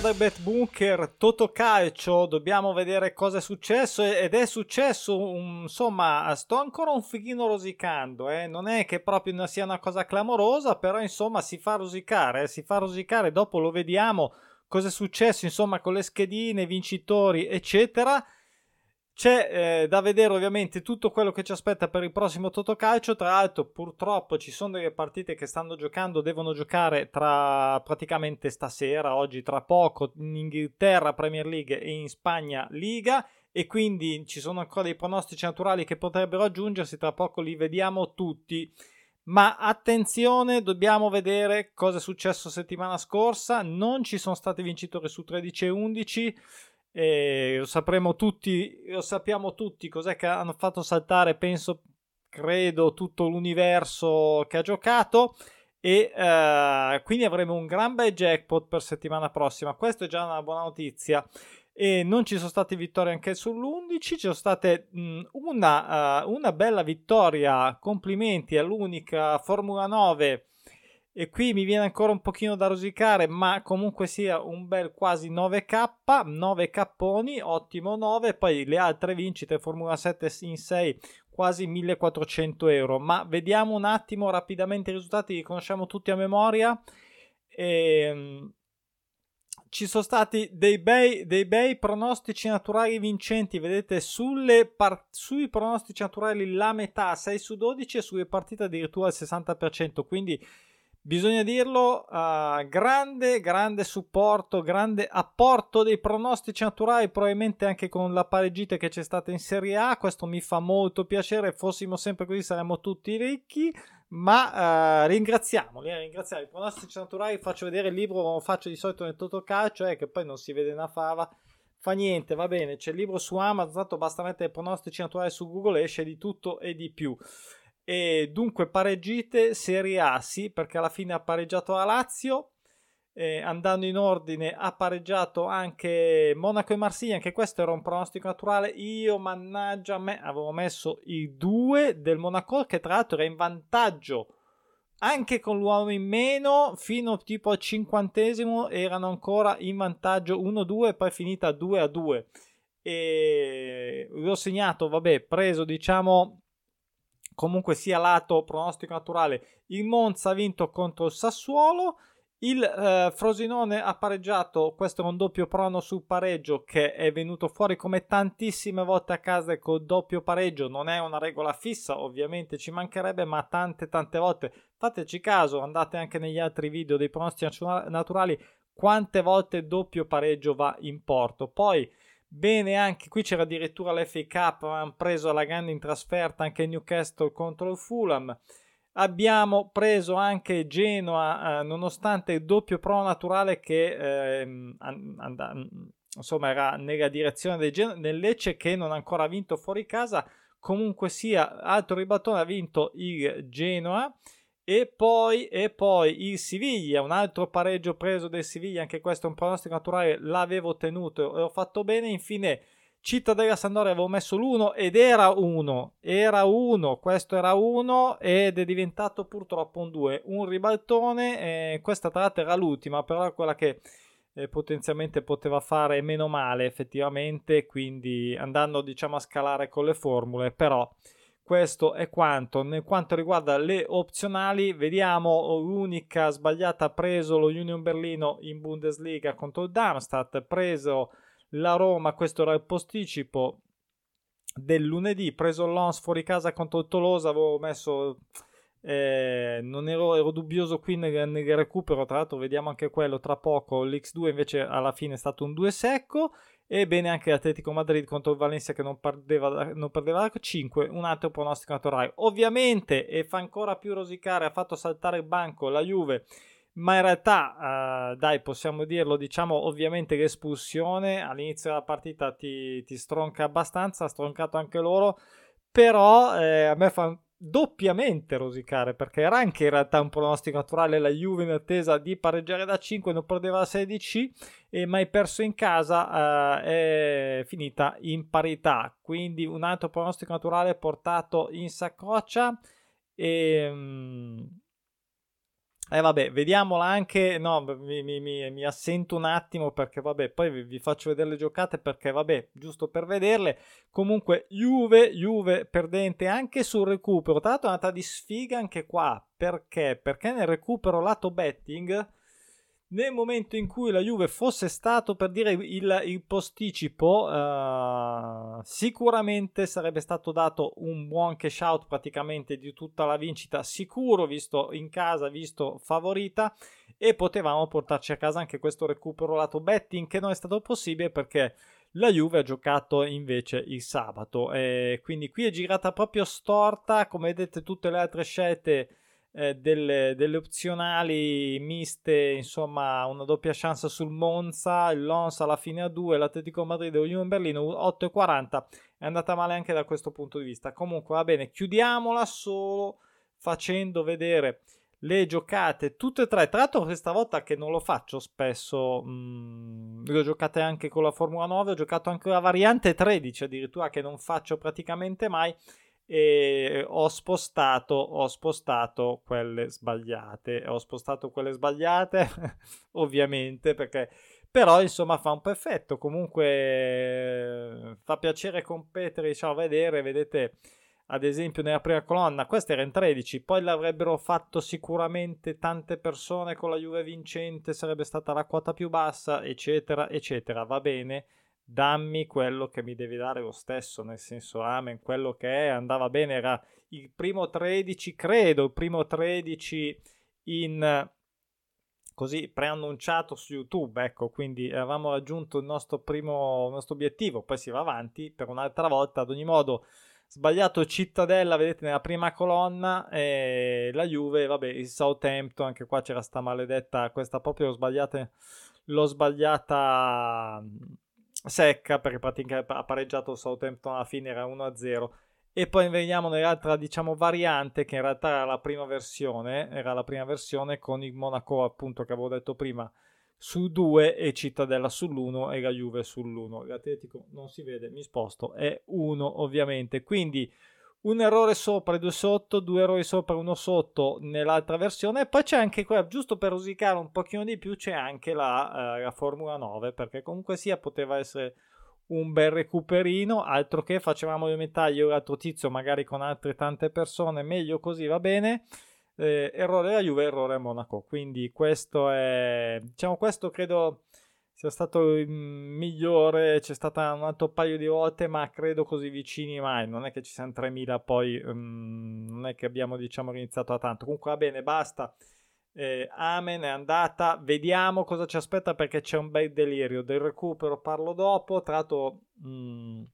Dal Bet Bunker, Toto Calcio, dobbiamo vedere cosa è successo ed è successo, um, insomma, sto ancora un fighino rosicando, eh? non è che proprio sia una cosa clamorosa, però insomma si fa rosicare, eh? si fa rosicare, dopo lo vediamo cosa è successo, insomma, con le schedine, vincitori, eccetera. C'è eh, da vedere ovviamente tutto quello che ci aspetta per il prossimo Totocalcio. Tra l'altro, purtroppo ci sono delle partite che stanno giocando, devono giocare tra praticamente stasera, oggi tra poco, in Inghilterra Premier League e in Spagna Liga. E quindi ci sono ancora dei pronostici naturali che potrebbero aggiungersi. Tra poco li vediamo tutti. Ma attenzione, dobbiamo vedere cosa è successo settimana scorsa. Non ci sono stati vincitori su 13 e 11 e lo sapremo tutti, lo sappiamo tutti cos'è che hanno fatto saltare, penso, credo, tutto l'universo che ha giocato. E uh, quindi avremo un gran bel jackpot per settimana prossima. Questa è già una buona notizia. E non ci sono state vittorie anche sull'11, ci sono state mh, una, uh, una bella vittoria. Complimenti all'unica Formula 9 e qui mi viene ancora un pochino da rosicare, ma comunque sia un bel quasi 9k, 9 capponi, ottimo 9, poi le altre vincite Formula 7 in 6 quasi 1400 euro, ma vediamo un attimo rapidamente i risultati, li conosciamo tutti a memoria. E, ehm, ci sono stati dei bei, dei bei, pronostici naturali vincenti. Vedete, par- sui pronostici naturali la metà 6 su 12 e sulle partite addirittura il 60%. Quindi Bisogna dirlo, uh, grande, grande supporto, grande apporto dei pronostici naturali, probabilmente anche con la pareggita che c'è stata in Serie A. Questo mi fa molto piacere. Fossimo sempre così, saremmo tutti ricchi. Ma uh, ringraziamoli, eh, ringraziamo. I pronostici naturali faccio vedere il libro, lo faccio di solito nel Totocalcio, eh, che poi non si vede una fava. Fa niente, va bene. C'è il libro su Amazon, tanto basta mettere pronostici naturali su Google, esce di tutto e di più. E dunque pareggite Serie A sì, perché alla fine ha pareggiato la Lazio. Eh, andando in ordine ha pareggiato anche Monaco e Marsiglia anche questo era un pronostico naturale io mannaggia a me avevo messo i due del Monaco che tra l'altro era in vantaggio anche con l'uomo in meno fino tipo al cinquantesimo erano ancora in vantaggio 1-2 poi finita 2-2 e l'ho segnato vabbè preso diciamo comunque sia lato pronostico naturale, il Monza ha vinto contro il Sassuolo, il eh, Frosinone ha pareggiato, questo è un doppio prono sul pareggio che è venuto fuori come tantissime volte a casa col doppio pareggio, non è una regola fissa, ovviamente ci mancherebbe, ma tante tante volte, fateci caso, andate anche negli altri video dei pronostici naturali, quante volte doppio pareggio va in porto. Poi Bene, anche qui c'era addirittura l'FA Cup, hanno preso la grande in trasferta anche Newcastle contro il Fulham. Abbiamo preso anche Genoa, eh, nonostante il doppio pro naturale che eh, and- insomma era nella direzione del, Gen- del Lecce che non ha ancora vinto fuori casa. Comunque sia, altro ribattone ha vinto il Genoa. E poi, e poi il Siviglia, un altro pareggio preso del Siviglia, anche questo è un pronostico naturale, l'avevo tenuto e ho fatto bene. Infine, Cittadella Sandoria avevo messo l'1 ed era 1, era 1, questo era 1 ed è diventato purtroppo un 2, un ribaltone, eh, questa tra l'altro era l'ultima, però è quella che eh, potenzialmente poteva fare meno male effettivamente, quindi andando diciamo a scalare con le formule, però questo è quanto. Per quanto riguarda le opzionali, vediamo l'unica sbagliata ha preso lo Union Berlino in Bundesliga contro il Darmstadt, preso la Roma, questo era il posticipo del lunedì, preso l'Ons fuori casa contro il Tolosa, avevo messo... Eh, non ero, ero, dubbioso qui nel, nel, recupero, tra l'altro vediamo anche quello tra poco, l'X2 invece alla fine è stato un 2 secco e bene anche l'Atletico Madrid contro il Valencia che non perdeva, non perdeva 5, un altro pronostico naturale. Ovviamente, e fa ancora più rosicare, ha fatto saltare il banco la Juve, ma in realtà, uh, dai, possiamo dirlo, diciamo ovviamente l'espulsione all'inizio della partita ti, ti stronca abbastanza, ha stroncato anche loro, però eh, a me fa doppiamente rosicare perché era anche in realtà un pronostico naturale la Juve in attesa di pareggiare da 5 non perdeva 16 e mai perso in casa uh, è finita in parità. Quindi un altro pronostico naturale portato in saccoccia e um, eh vabbè, vediamola anche, no, mi, mi, mi, assento un attimo perché vabbè, poi vi, vi, faccio vedere le giocate perché vabbè, giusto per vederle. Comunque Juve, Juve perdente anche sul recupero, tra l'altro è andata di sfiga anche qua, perché? Perché nel recupero lato betting nel momento in cui la Juve fosse stato per dire il, il posticipo, uh, sicuramente sarebbe stato dato un buon cash out praticamente di tutta la vincita, sicuro, visto in casa, visto favorita, e potevamo portarci a casa anche questo recupero lato betting che non è stato possibile perché la Juve ha giocato invece il sabato. E quindi qui è girata proprio storta, come vedete tutte le altre scelte eh, delle, delle, opzionali miste, insomma, una doppia chance sul Monza, il Lons alla fine a 2, l'Atletico Madrid e Union Berlino 8,40. È andata male anche da questo punto di vista. Comunque va bene, chiudiamola solo facendo vedere le giocate tutte e tre. Tra l'altro, questa volta che non lo faccio spesso, mh, mm, le ho giocate anche con la Formula 9. Ho giocato anche la variante 13, addirittura che non faccio praticamente mai e ho spostato, ho spostato quelle sbagliate. Ho spostato quelle sbagliate, ovviamente, perché però insomma fa un po' effetto. Comunque fa piacere competere, diciamo, vedere, vedete. Ad esempio, nella prima colonna, questa era in 13, poi l'avrebbero fatto sicuramente tante persone con la Juve vincente, sarebbe stata la quota più bassa, eccetera, eccetera. Va bene dammi quello che mi devi dare lo stesso, nel senso, amen, quello che è, andava bene, era il primo 13, credo, il primo 13 in così preannunciato su YouTube, ecco, quindi avevamo raggiunto il nostro primo il nostro obiettivo, poi si va avanti per un'altra volta, ad ogni modo sbagliato Cittadella, vedete nella prima colonna, e la Juve, vabbè, il Southampton, anche qua c'era sta maledetta, questa proprio sbagliata, l'ho sbagliata secca perché praticamente ha pareggiato Southampton alla fine era 1-0 e poi veniamo nell'altra diciamo variante che in realtà era la prima versione era la prima versione con il Monaco appunto che avevo detto prima su 2 e Cittadella sull'1 e la Juve sull'1 l'Atletico non si vede mi sposto è 1 ovviamente. Quindi un errore sopra e due sotto, due errori sopra e uno sotto nell'altra versione. E poi c'è anche quella, giusto per rosicare un pochino di più, c'è anche la, uh, la Formula 9, perché comunque sia poteva essere un bel recuperino, altro che facevamo le metà io e l'altro tizio, magari con altre tante persone, meglio così va bene. Eh, errore a Juve, errore a Monaco. Quindi questo è, diciamo, questo credo sia stato il migliore, c'è stata un altro paio di volte, ma credo così vicini mai, non è che ci siano 3000 poi, um, non è che abbiamo diciamo iniziato a tanto, comunque va bene, basta, eh, amen, è andata, vediamo cosa ci aspetta perché c'è un bel delirio, del recupero parlo dopo, tra l'altro um,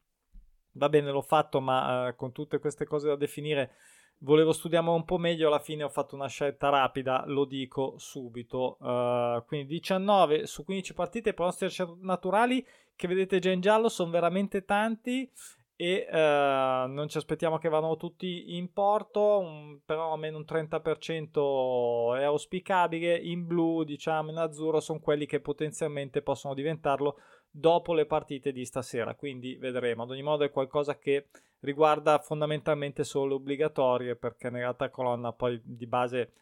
va bene l'ho fatto, ma uh, con tutte queste cose da definire volevo studiare un po' meglio, alla fine ho fatto una scelta rapida, lo dico subito. Uh, quindi 19 su 15 partite, pronostici naturali che vedete già in giallo sono veramente tanti e uh, non ci aspettiamo che vadano tutti in porto, un, però almeno un 30% è auspicabile. In blu, diciamo in azzurro, sono quelli che potenzialmente possono diventarlo dopo le partite di stasera. Quindi vedremo. Ad ogni modo, è qualcosa che riguarda fondamentalmente solo le obbligatorie perché nell'altra colonna poi di base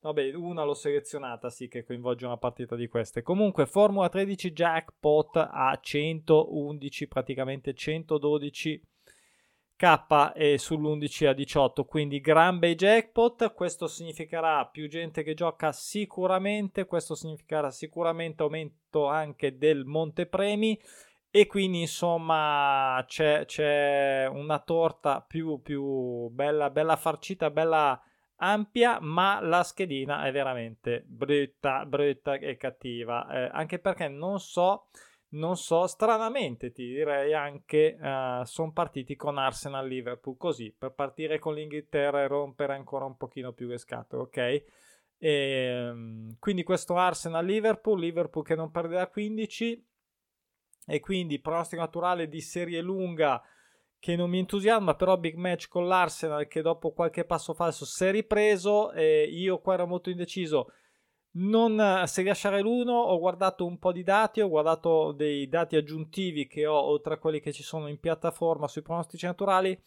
vabbè una l'ho selezionata sì che coinvolge una partita di queste comunque Formula 13 jackpot a 111 praticamente 112 K e sull'11 a 18 quindi gran bei jackpot questo significherà più gente che gioca sicuramente questo significherà sicuramente aumento anche del montepremi e quindi insomma c'è, c'è una torta più, più bella, bella farcita, bella ampia, ma la schedina è veramente brutta, brutta e cattiva. Eh, anche perché non so, non so, stranamente ti direi anche, uh, sono partiti con Arsenal Liverpool così, per partire con l'Inghilterra e rompere ancora un pochino più le scatole, ok? E, ehm, quindi questo Arsenal Liverpool, Liverpool che non perde da 15 e quindi pronostico naturale di serie lunga che non mi entusiasma, però big match con l'Arsenal che dopo qualche passo falso si è ripreso e io qua ero molto indeciso non se lasciare l'uno ho guardato un po' di dati ho guardato dei dati aggiuntivi che ho oltre a quelli che ci sono in piattaforma sui pronostici naturali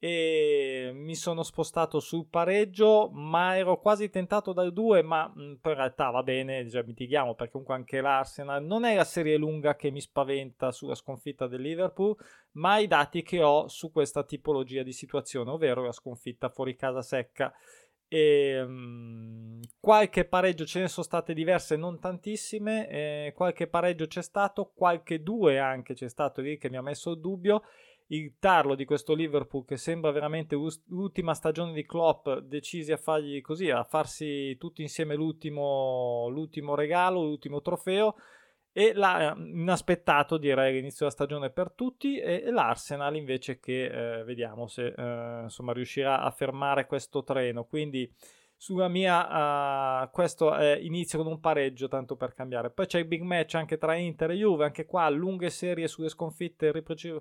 e mi sono spostato sul pareggio, ma ero quasi tentato dal 2, ma mh, in realtà va bene, già mitighiamo perché comunque anche l'Arsenal non è la serie lunga che mi spaventa sulla sconfitta del Liverpool, ma i dati che ho su questa tipologia di situazione, ovvero la sconfitta fuori casa secca. E, um, qualche pareggio ce ne sono state diverse, non tantissime. Eh, qualche pareggio c'è stato, qualche due anche c'è stato lì che mi ha messo il dubbio il tarlo di questo Liverpool che sembra veramente l'ultima stagione di Klopp decisi a fargli così, a farsi tutti insieme l'ultimo, l'ultimo regalo, l'ultimo trofeo e l'ha inaspettato direi l'inizio della stagione per tutti e, l'Arsenal invece che eh, vediamo se eh, insomma riuscirà a fermare questo treno quindi sulla mia uh, questo è inizio con un pareggio tanto per cambiare poi c'è il big match anche tra Inter e Juve anche qua lunghe serie sulle sconfitte riprese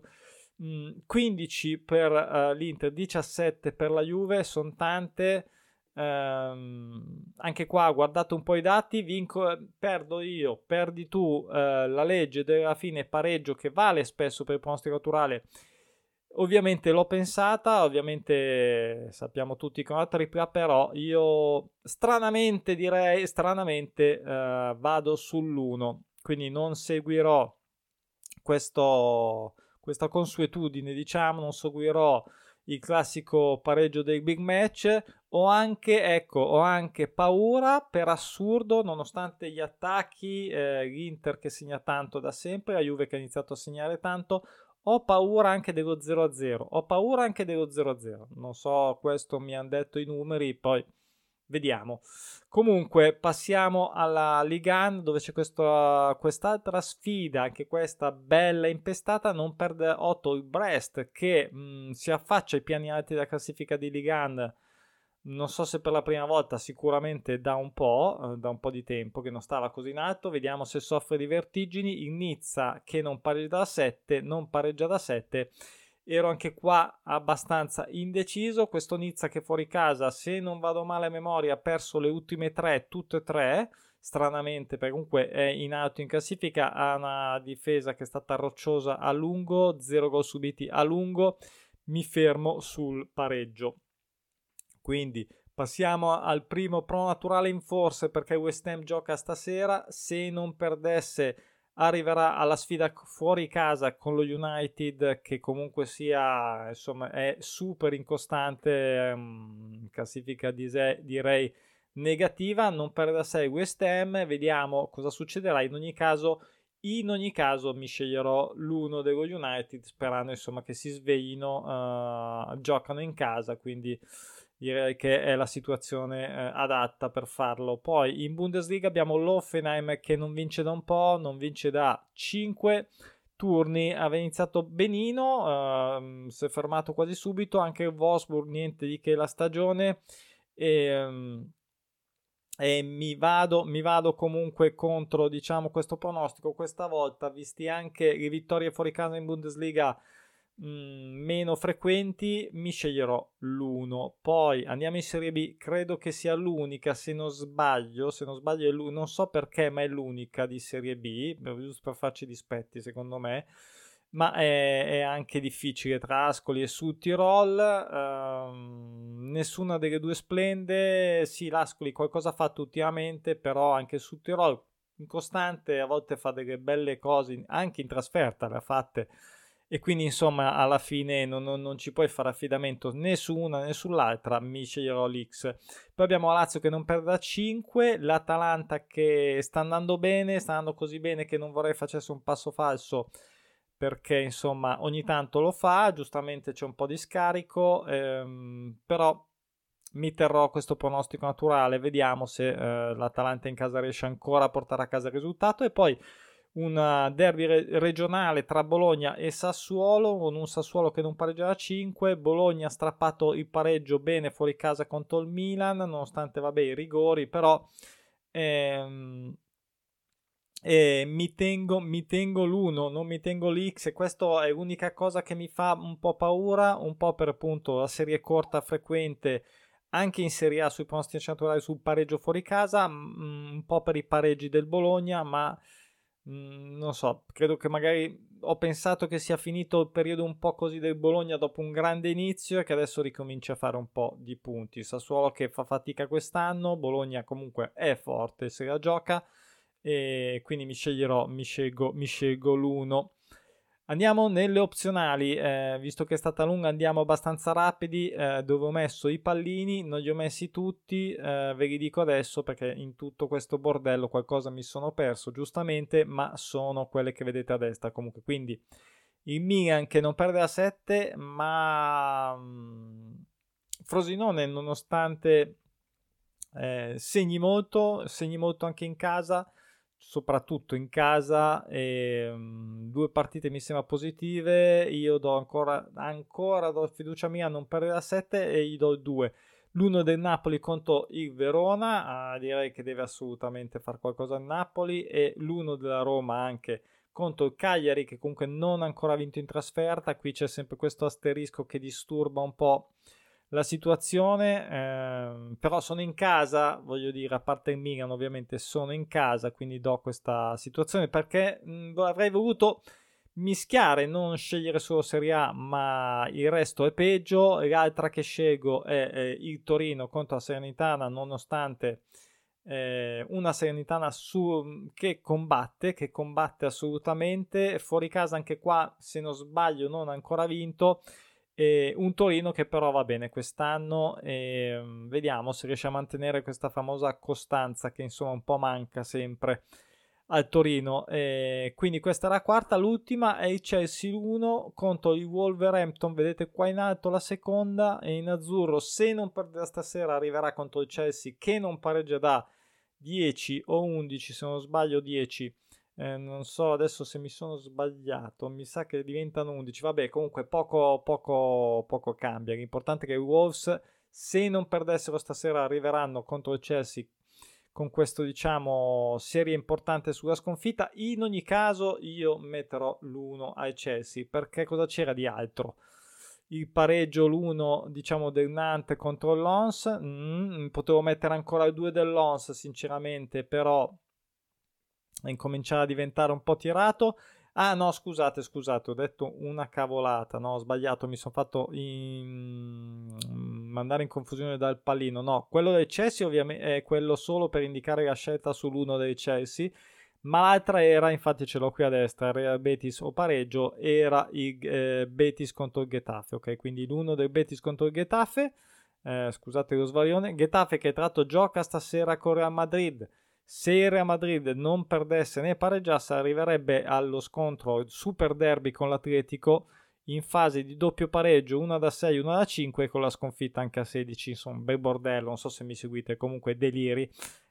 15 mm, per uh, l'Inter, 17 per la Juve, sono tante. Um, anche qua guardate un po' i dati, vinco, perdo io, perdi tu, uh, la legge della fine pareggio che vale spesso per il pronostico naturale. Ovviamente l'ho pensata, ovviamente sappiamo tutti con la tripla, però io stranamente direi, stranamente uh, vado sull'1, quindi non seguirò questo questa consuetudine, diciamo, non seguirò il classico pareggio dei big match. Ho anche, ecco, ho anche paura per assurdo, nonostante gli attacchi, eh, l'Inter che segna tanto da sempre, la Juve che ha iniziato a segnare tanto, ho paura anche dello 0-0. Ho paura anche dello 0-0. Non so, questo mi hanno detto i numeri, poi Vediamo. Comunque passiamo alla Ligan dove c'è questa, quest'altra sfida, anche questa bella impestata, non perde 8 il Brest che mh, mm, si affaccia ai piani alti della classifica di Ligan. Non so se per la prima volta, sicuramente da un po', eh, da un po' di tempo che non stava così in alto. Vediamo se soffre di vertigini. Il Nizza che non pareggia da 7, non pareggia da 7 ero anche qua abbastanza indeciso. Questo Nizza che fuori casa, se non vado male a memoria, ha perso le ultime tre, tutte e tre. Stranamente, perché comunque è in alto in classifica. Ha una difesa che è stata rocciosa a lungo, zero gol subiti a lungo. Mi fermo sul pareggio. Quindi passiamo al primo pro naturale in forse perché West Ham gioca stasera. Se non perdesse arriverà alla sfida fuori casa con lo United che comunque sia insomma è super incostante um, classifica direi negativa. Non perde da 6 West Ham. Vediamo cosa succederà. In ogni caso in ogni caso mi sceglierò l'uno dello United sperando insomma che si sveglino uh, giocano in casa. Quindi direi che è la situazione eh, adatta per farlo. Poi in Bundesliga abbiamo l'Offenheim che non vince da un po', non vince da 5 turni, aveva iniziato benino, uh, si è fermato quasi subito, anche il Wolfsburg niente di che la stagione. E, um, e mi, vado, mi vado comunque contro diciamo questo pronostico. Questa volta, visti anche le vittorie fuori casa in Bundesliga meno frequenti mi sceglierò l'1 poi andiamo in serie B credo che sia l'unica se non sbaglio se non sbaglio non so perché ma è l'unica di serie B giusto per farci dispetti secondo me. Ma è, è anche difficile tra Ascoli e Sud Tirol ehm, nessuna delle due splende. Sì l'Ascoli qualcosa ha fatto ultimamente però anche Sud Tirol incostante a volte fa delle belle cose anche in trasferta le ha fatte e quindi insomma alla fine non, non, non, ci puoi fare affidamento né su una né sull'altra mi sceglierò l'X. Poi abbiamo Lazio che non perde da 5 l'Atalanta che sta andando bene sta andando così bene che non vorrei facesse un passo falso perché insomma ogni tanto lo fa giustamente c'è un po' di scarico ehm, però mi terrò questo pronostico naturale vediamo se eh, l'Atalanta in casa riesce ancora a portare a casa il risultato. E poi un derby re- regionale tra Bologna e Sassuolo, con un Sassuolo che non pareggia da 5, Bologna ha strappato il pareggio bene fuori casa contro il Milan, nonostante vabbè, i rigori, però ehm, eh, mi, tengo, mi tengo l'1, non mi tengo l'X e questa è l'unica cosa che mi fa un po' paura, un po' per appunto la serie corta frequente anche in Serie A sui pronostici naturali sul pareggio fuori casa, un po' per i pareggi del Bologna, ma Mm, non so, credo che magari ho pensato che sia finito il periodo un po' così del Bologna dopo un grande inizio e che adesso ricomincia a fare un po' di punti. Sassuolo che fa fatica quest'anno, Bologna comunque è forte se la gioca e quindi mi sceglierò, mi scelgo, mi scelgo l'uno. Andiamo nelle opzionali, eh, visto che è stata lunga andiamo abbastanza rapidi, eh, dove ho messo i pallini, non li ho messi tutti, eh, ve li dico adesso perché in tutto questo bordello qualcosa mi sono perso giustamente, ma sono quelle che vedete a destra comunque, quindi il Milan che non perde a 7, ma mm, Frosinone nonostante eh, segni molto, segni molto anche in casa, soprattutto in casa. E, um, due partite mi sembra positive. Io do ancora, ancora do fiducia mia a non perdere a 7 e gli do il 2. L'uno del Napoli contro il Verona, ah, direi che deve assolutamente fare qualcosa il Napoli, e l'uno della Roma anche contro il Cagliari che comunque non ha ancora vinto in trasferta. Qui c'è sempre questo asterisco che disturba un po' la situazione, eh, però sono in casa, voglio dire, a parte il Milan ovviamente sono in casa, quindi do questa situazione perché mh, mm, avrei voluto mischiare, non scegliere solo Serie A, ma il resto è peggio. L'altra che scelgo è, è il Torino contro la Serenitana, nonostante eh, una Serenitana su, che combatte, che combatte assolutamente. Fuori casa anche qua, se non sbaglio, non ha ancora vinto. E un Torino che però va bene quest'anno e mm, vediamo se riesce a mantenere questa famosa costanza che insomma un po' manca sempre al Torino. E quindi questa è la quarta, l'ultima è il Chelsea 1 contro il Wolverhampton, vedete qua in alto la seconda e in azzurro se non perderà stasera arriverà contro il Chelsea che non pareggia da 10 o 11 se non sbaglio 10 eh, non so adesso se mi sono sbagliato, mi sa che diventano 11. Vabbè, comunque poco, poco, poco cambia. L'importante è che i Wolves, se non perdessero stasera, arriveranno contro il Chelsea con questo, diciamo, serie importante sulla sconfitta. In ogni caso, io metterò l'1 al Chelsea perché cosa c'era di altro? Il pareggio l'1 diciamo del Nantes contro Lons. Mm, potevo mettere ancora il 2 del Lons, sinceramente, però incominciare a diventare un po' tirato. Ah no, scusate, scusate, ho detto una cavolata, no, ho sbagliato, mi sono fatto in... mandare in confusione dal pallino. No, quello del Chelsea ovviamente è quello solo per indicare la scelta sull'uno dei Chelsea, ma l'altra era, infatti ce l'ho qui a destra, Real Betis o pareggio, era il eh, Betis contro il Getafe, ok? Quindi l'uno del Betis contro il Getafe, eh, scusate lo svarione, Getafe che tra l'altro gioca stasera con Real Madrid, se il Real Madrid non perdesse né pareggiasse, arriverebbe allo scontro super derby con l'Atletico in fase di doppio pareggio, una da 6, una da 5 con la sconfitta anche a 16, insomma, bel bordello, non so se mi seguite, comunque deliri,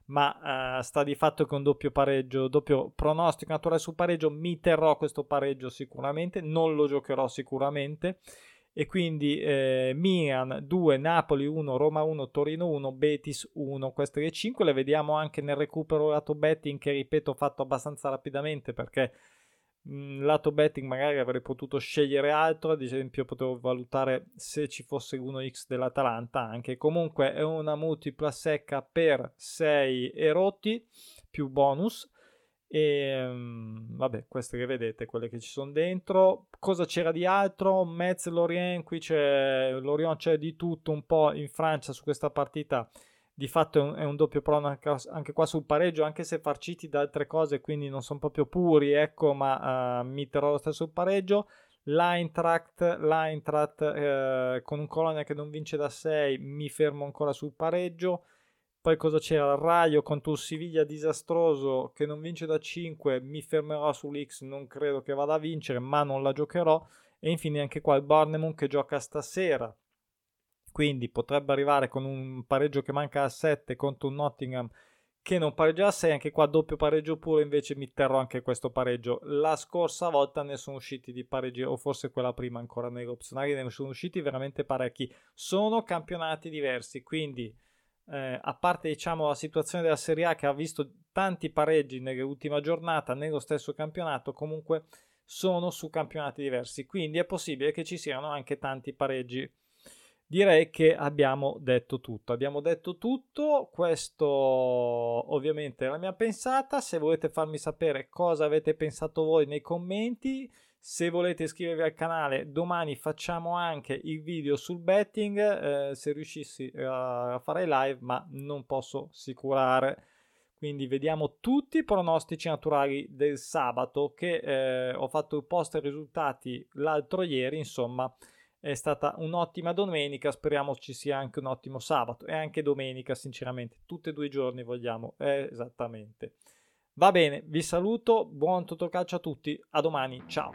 ma uh, sta di fatto che un doppio pareggio, doppio pronostico naturale sul pareggio, mi terrò questo pareggio sicuramente, non lo giocherò sicuramente e quindi eh, Milan 2, Napoli 1, Roma 1, Torino 1, Betis 1. Queste le 5 le vediamo anche nel recupero lato betting che ripeto ho fatto abbastanza rapidamente perché mh, lato betting magari avrei potuto scegliere altro, ad esempio potevo valutare se ci fosse l'1x dell'Atalanta anche. Comunque è una multipla secca per 6 erotti più bonus e um, vabbè, queste che vedete, quelle che ci sono dentro. Cosa c'era di altro? Metz Lorient, qui c'è Lorient, c'è di tutto un po' in Francia su questa partita. Di fatto è un, è un doppio prono anche, qua sul pareggio, anche se farciti da altre cose, quindi non sono proprio puri, ecco, ma uh, mi terrò lo stesso pareggio. L'Eintracht, l'Eintracht eh, con un Colonia che non vince da 6, mi fermo ancora sul pareggio. Poi cosa c'era? Raio contro un Siviglia disastroso che non vince da 5. Mi fermerò sull'X, non credo che vada a vincere, ma non la giocherò. E infine anche qua il Barnemon che gioca stasera. Quindi potrebbe arrivare con un pareggio che manca a 7 contro un Nottingham che non pareggia a 6. Anche qua doppio pareggio pure, invece mi terrò anche questo pareggio. La scorsa volta ne sono usciti di pareggi, o forse quella prima ancora negli opzionali, ne sono usciti veramente parecchi. Sono campionati diversi, quindi eh, a parte diciamo la situazione della Serie A che ha visto tanti pareggi nell'ultima giornata nello stesso campionato, comunque sono su campionati diversi, quindi è possibile che ci siano anche tanti pareggi direi che abbiamo detto tutto. Abbiamo detto tutto. Questo ovviamente è la mia pensata. Se volete farmi sapere cosa avete pensato voi nei commenti, se volete iscrivervi al canale, domani facciamo anche il video sul betting. Eh, se riuscissi a fare live, ma non posso assicurare. Quindi vediamo tutti i pronostici naturali del sabato che eh, ho fatto il post risultati l'altro ieri, insomma è stata un'ottima domenica, speriamo ci sia anche un ottimo sabato e anche domenica, sinceramente, tutti e due i giorni vogliamo, eh, esattamente. Va bene, vi saluto, buon Totocalcio a tutti, a domani, ciao!